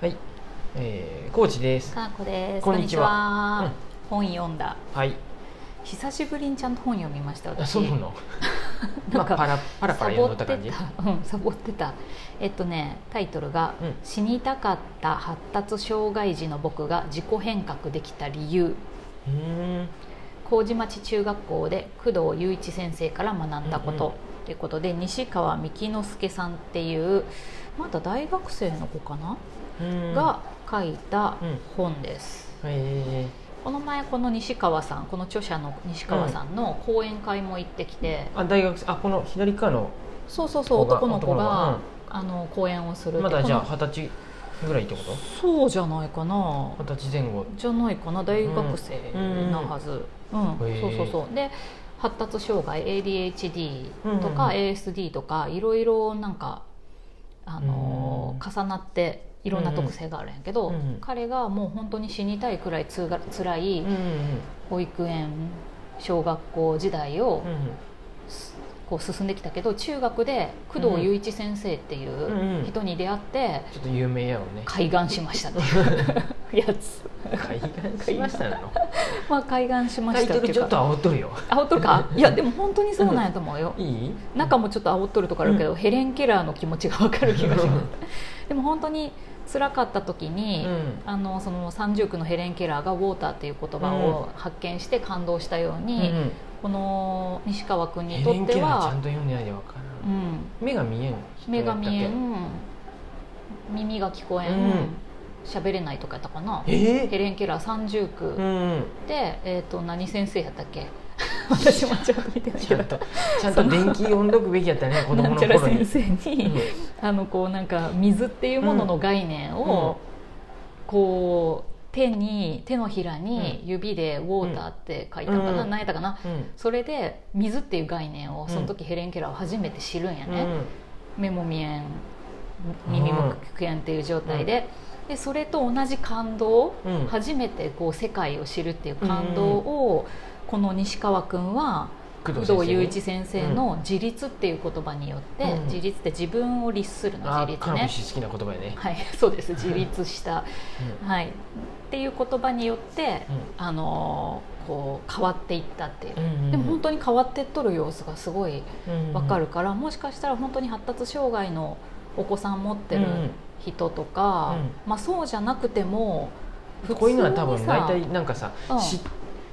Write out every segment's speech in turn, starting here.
はい、えー、コーチです。かなこです。こんにちはこん本読んだ。はい、久しぶりにちゃんと本読みました。あ私。そうなの？まあ、なんかパラパラパラ読んだ感じ？サボってた。うん、サボってた。えっとね、タイトルが、うん死にたかった発達障害児の僕が自己変革できた理由。うーん、麹町中学校で工藤雄一先生から学んだこと。うんうんということで西川幹之介さんっていうまだ大学生の子かな、が書いたうん本です。えこの前この西川さんこの著者の西川さんの講演会も行ってきて、ー、あ、大学生、あ、この左側の。そうそうそう男の子が男の子があの講演をするまだじゃあ、こ二十歳ぐらいってこと？のそうじゃないかな。二十歳前後。じゃないかな大学生なはず、うん。そうそうそう。で発達障害 ADHD とかうんうん。ASD とかいろいろなんかあのうん。重なっていろんな特性があるんやけど、うんうん彼がもう本当に死にたいくらいつが辛い保育園小学校時代を。こう進んできたけど中学で工藤雄一先生っていう人に出会ってちょっと有名やろね。開眼しましたっていう やつ。開眼しましたなの？まあ開眼しましたっていうトルちょっとか煽っとるよ。煽っとるか？いやでも本当にそうなんやと思うよ。いい？中もちょっと煽っとるとこあるけど、ヘレン・ケラーの気持ちが分かる気がします。でも本当に辛かった時に、うん。あのその三重苦のヘレン・ケラーが「ウォーター」っていう言葉を発見して感動したように、うんこの西川君にヘとってレンケラーちゃはんと読んでないでわからん。うん、目が見えん。目が見えん。耳が聞こえうんん喋、れないとかやったかな？えヘレン・ケラー三重苦、うん。で、えー、と何先生やったっけ？私もちゃんと見てないけど。ちゃんとちゃんと電気読んどくべきやったね 子供なんちゃらの頃に先生に、あのこうなんか水っていうものの概念を、こう手に手のひらに指で「ウォーター」って書いたかな、うん。何やったかな？うん。それで水っていう概念をその時ヘレン・ケラーは初めて知るんやね、目も見えん耳も聞けんっていう状態で,、でそれと同じ感動、うん。初めてこう世界を知るっていう感動を、この西川君は工工藤雄一先生の「自立」っていう言葉によって、うん。自立って自分を律するのあ自立ね。好きな言葉やね。はい そうです自立した、はい、っていう言葉によって、あのーこう変わっていったっていう、でも本当に変わってっとる様子がすごいわかるから、もしかしたら本当に発達障害のお子さん持ってる人とか、まあ、そうじゃなくてもうん。こういうのは多分大体なんかさうん。知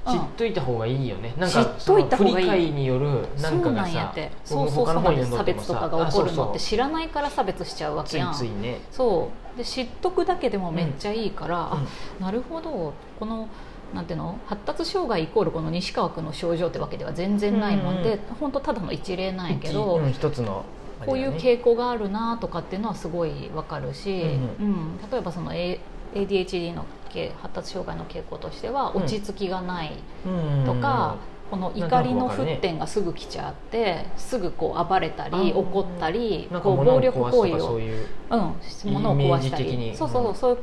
知っといた方がいいよね。なん知っかといた方がいい。によるなんかそうがさそうそうそう差別とかさが起こるのって知らないから差別しちゃうわつけやん。いついね。そう。で知っとくだけでもめっちゃいいから、うん。あなるほど。このなんていうの？発達障害イコールこの西川君の症状ってわけでは全然ないもんで、うんうん本当ただの一例なんやけど、うん一つのこういう傾向があるなとかっていうのはすごいわかるし、ううん。例えばその、A、ADHD の傾発達障害の傾向としてはうん。落ち着きがないうんとか、この怒りの沸点がすぐ来ちゃって、すぐこう暴れたりあ怒ったりこう暴力行為をそういううん、物を壊したり。そうそうそう、うん。そういう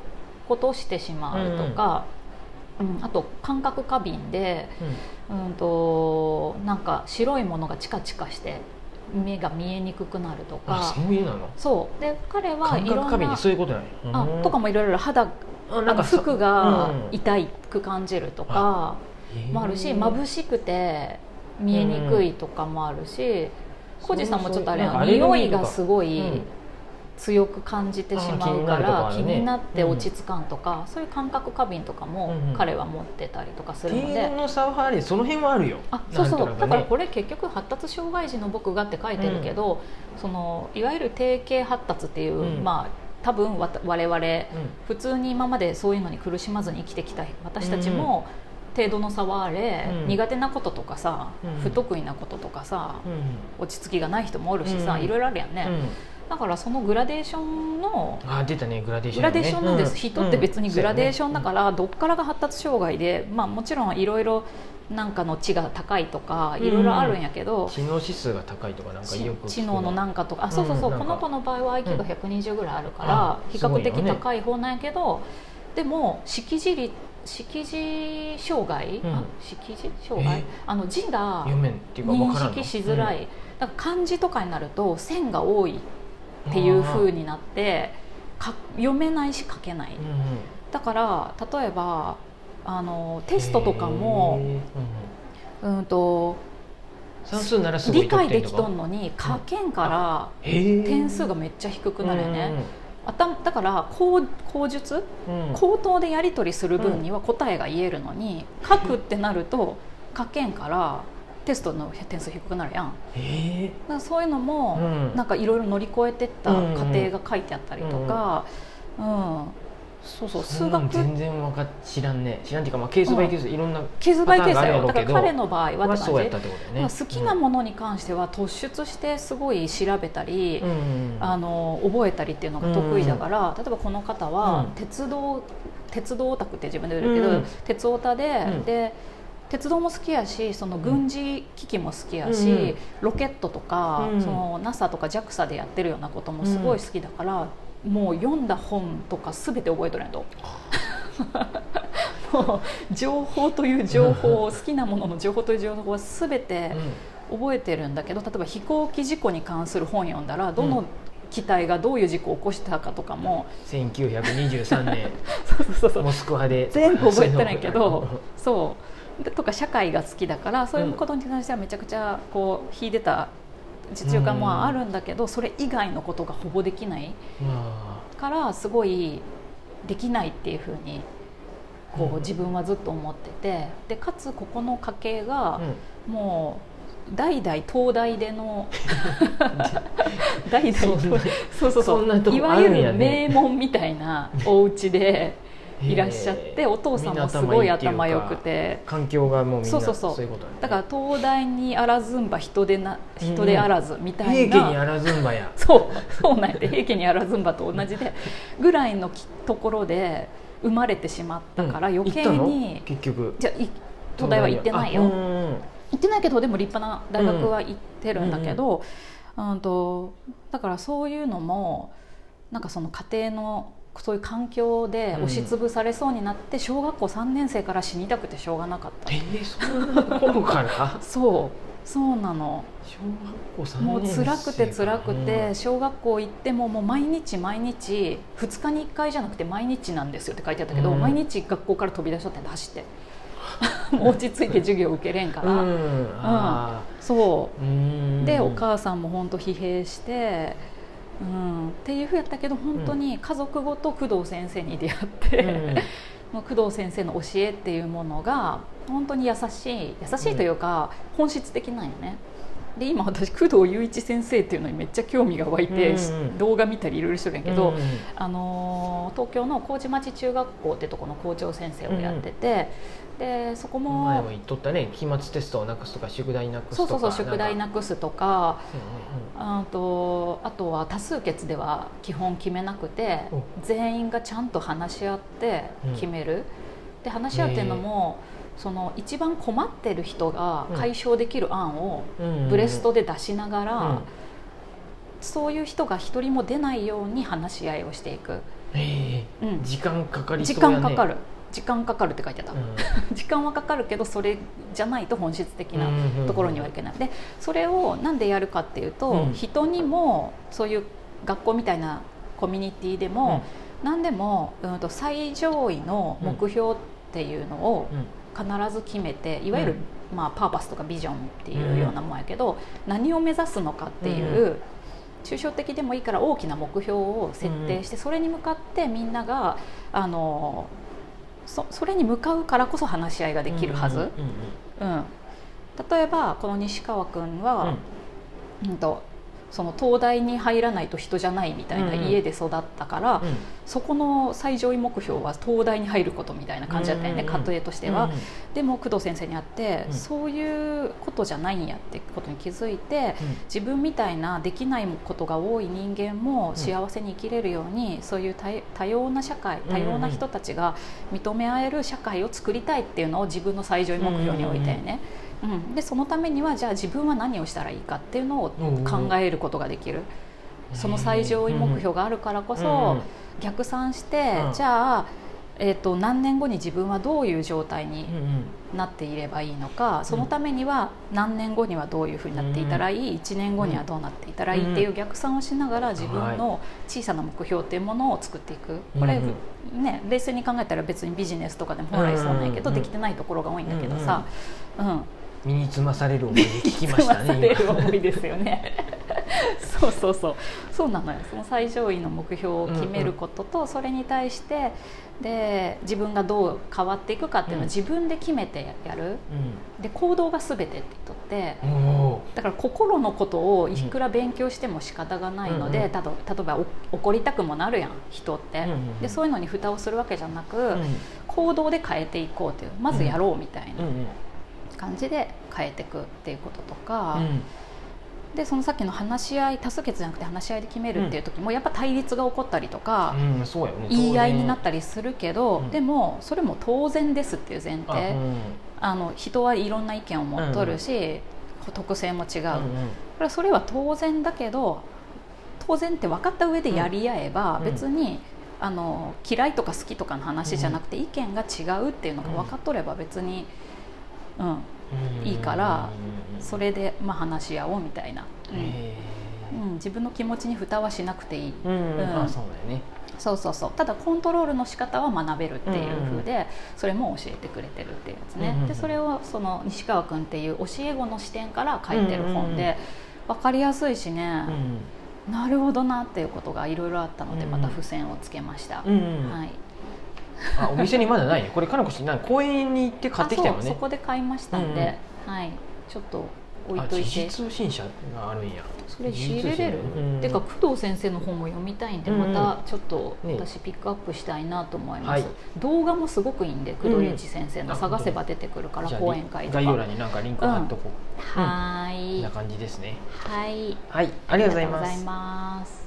ことをしてしまうとか、うんあと感覚過敏で、うん、となんか白いものがチカチカして目が見えにくくなるとあかそういうなの？そう。で彼はい感ろんなそういうことあとかもいろいろ肌あなんか服がうん痛く感じるとかもあるし眩しくて見えにくいとかもあるし浩司さんもちょっとあれ匂いがすごいうん強く感じてしまうから気になって落ち着かんとかそういう感覚過敏とかも彼は持ってたりとかするの程で。度の差はありその辺はあるよ。あそうそう。だからこれ結局発達障害児の僕がって書いてるけどそのいわゆる定型発達っていううん。まあ多分我々うん。普通に今までそういうのに苦しまずに生きてきた私たちも程度の差はあれ、うん。苦手なこととかさ、うん。不得意なこととかさ、うん。落ち着きがない人もおるしさ、うん。いろいろあるやんね、うんだからそのグラデーションのあ出たねグラデーション、ね、グラデーションなんです、う人って別にグラデーションだから、ら、どっからが発達障害で、まあ、もちろんいろいろなんかの知が高いとかいろいろあるんやけど、知能指数が高いとかなんか知よく知能のなんかとかあそうそうそう、この子の場合は IQ が120ぐらいあるから、あ比較的高い方なんやけど、でも識字率識字障害、うん。あ識字障害？えあの字が読めんっていうか分認識しづらい、だから漢字とかになると線が多いっていう風になってか読めないし書けない、うんうんだから例えばあのテストとかも、うんうん、と算数なら理解できとんのに書けんから点数がめっちゃ低くなるよね、あただから口口述？うん。うん口頭でやり取りする分には答えが言えるのに、書くってなると書けんからテストの点数低くなるやん。だかへらそういうのも、うん。なんかいろいろ乗り越えてった過程が書いてあったりとか、うん。そうそう。数そんなん学全然わか知らんね。知らんっていうか、まあ、ケースバイケースいろんなケースバイケースだから彼の場合はって感じはそうやったってことだよね。好きなものに関しては突出してすごい調べたり、うんうんあの覚えたりっていうのが得意だから、例えばこの方はうん。鉄道、鉄道オタクって自分で言うけど、うん。鉄オタで,、うん。で鉄道も好きやしその軍事機器も好きやし、うん。うんロケットとか、うん。その NASA とか JAXA でやってるようなこともすごい好きだから、もう読んだ本とか全て覚えとるんやと。もう情報という情報好きなものの情報という情報は全て覚えてるんだけど例えば飛行機事故に関する本読んだらどの機体がどういう事故を起こしたかとかも、1923年。そうそうそう。モスクワで。全部覚えてないけどそうとか社会が好きだからそういうことに関してはめちゃくちゃこう秀でた実力がまああるんだけどそれ以外のことがほぼできないまからすごいできないっていうふうにこう自分はずっと思っててでかつここの家系あがうん。もう代々東大での 代々そうそうそういわゆある名門みたいなお家でいらっしゃっへてーお父さんもすごい頭良くて。環境がもうみんなそうそういうことだね。だから東大にあらずんば人でな人であらずみたい平な、家にあらずんばや。そうそうなんやで平家にあらず んばと同じでぐらいのきところで生まれてしまったからうん。余計に、結局。じゃ東大は行ってないよ。あうん行ってないけどでも立派な大学は行ってるんだけど、うんとだからそういうのもなんかその家庭のそういう環境で押しつぶされそうになって小学校3年生から死にたくてしょうがなかった。えー、そんな頃 から？そう。そうなの。小学校3もう辛くて辛くて小学校行ってももう毎日毎日2日に1回じゃなくて毎日なんですよって書いてあったけど、うん。毎日学校から飛び出しとって走って。落ち着いて授業受けれんかうら、ん。あそう。ーうん。でお母さんも本当疲弊して、うん、っていうふうやったけど本当に家族ごと工藤先生に出会って、うん。工藤先生の教えっていうものが本当に優しい優しいというか、本質的なんよね。で今私工藤雄一先生っていうのにめっちゃ興味が湧いて、うんうん動画見たりいろいろしてるんやけど、うんあのー東京の麹町中学校ってとこの校長先生をやってて、でそこ前もも言っとったね。期末テストをなくすとか宿題なくすとか。そうそうそう宿題ななくすとかうんうんうん。あとあとは多数決では基本決めなくてお。全員がちゃんと話し合って決める、で話し合ってるのもその一番困ってる人が解消できる案をうん。うんブレストで出しながら、うん。そういう人が一人も出ないように話し合いをしていく、ええ。うん。時間かかりね。間かかる。時間かかるって書いてあった、う時間はかかるけどそれじゃないと本質的なんところにはいけない、でそれをなんでやるかっていうと、うん。人にもそういう学校みたいなコミュニティでも、何でも、うん、と最上位の目標っていうのをうん必ず決めていわゆる、まあ、パーパスとかビジョンっていうようなもんやけど、何を目指すのかっていう、抽象的でもいいから大きな目標を設定して、それに向かってみんながあのそそれに向かうからこそ話し合いができるはず。うん例えばこの西川君は、うんとその東大に入らないと人じゃないみたいなうんうん。家で育ったから、うん。そこの最上位目標は東大に入ることみたいな感じだったよね、うんうんうん。家庭としては。うんでも工藤先生に会って、うん。そういうことじゃないんやってことに気づいて自分みたいなできないことが多い人間も幸せに生きれるように、そういう多多様な社会多様な人たちが認め合える社会を作りたいっていうのを自分の最上位目標に置いてね、うんでそのためにはじゃあ自分は何をしたらいいかっていうのを考えることができる。その最上位目標があるからこそ、逆算して、うん。じゃあえー、と何年後に自分はどういう状態にうんうん。なっていればいいのかそのためには何年後にはどういうふうになっていたらいい、1年後にはどうなっていたらいいっていう逆算をしながら自分の小さな目標っていうものを作っていく。これ、ね、冷静に考えたら別にビジネスとかでも本来そうないけど、うんうんできてないところが多いんだけどさ、うん身につまされる思いで聞きましたねる思いですよね。そうそうそう。そうなのよ。その最上位の目標を決めることと、それに対してで自分がどう変わっていくかっていうのをうん。自分で決めてやる、で行動が全てって言っとって。だから心のことをいくら勉強しても仕方がないので、うんうん。例えばお怒りたくもなるやん人って、うんうんうん。でそういうのに蓋をするわけじゃなく、行動で変えていこうという。まずやろうみたいな。うんうん感じで変えていくっていうこととか、うん。でそのさっきの話し合い多数決じゃなくて話し合いで決めるっていう時もやっぱ対立が起こったりとか、うんね言い合いになったりするけど、うん。でもそれも当然ですっていう前あ提うん。あの人はいろんな意見を持っとるし、特性も違う、うんそれは当然だけど当然って分かった上でやり合えば、うん。別にあの嫌いとか好きとかの話じゃなくて、意見が違うっていうのが分かっとれば別に、うん。うん。いいからうんそれでまあ話し合おうみたいな、うんへうん、自分の気持ちに蓋はしなくていい。ーうん。うん。あそうだよね。そうそうそう。ただコントロールの仕方は学べるっていううんうん風で、それも教えてくれてるっていうやつね、うんうんうん。でそれをその西川君っていう教え子の視点から書いてる本で、分かりやすいしね、なるほどなっていうことがいろいろあったので、うん。また付箋をつけました、うんうん。はい、あお店にまだない？ねこれかなこしなん公園に行って買ってきたよあそうそねこで買いましたんで、はい、ちょっと置いといあて時通信社があるんや。それ仕入れれる、うん。てか工藤先生の本も読みたいんで、うんうん。またちょっとね。私ピックアップしたいなと思います、はい。動画もすごくいいんで工藤隆一先生のうん探せば出てくるから講演会とか。概要欄になんかリンク貼っとこう、はーい。こんな感じですね。はい。はい。ありがとうございます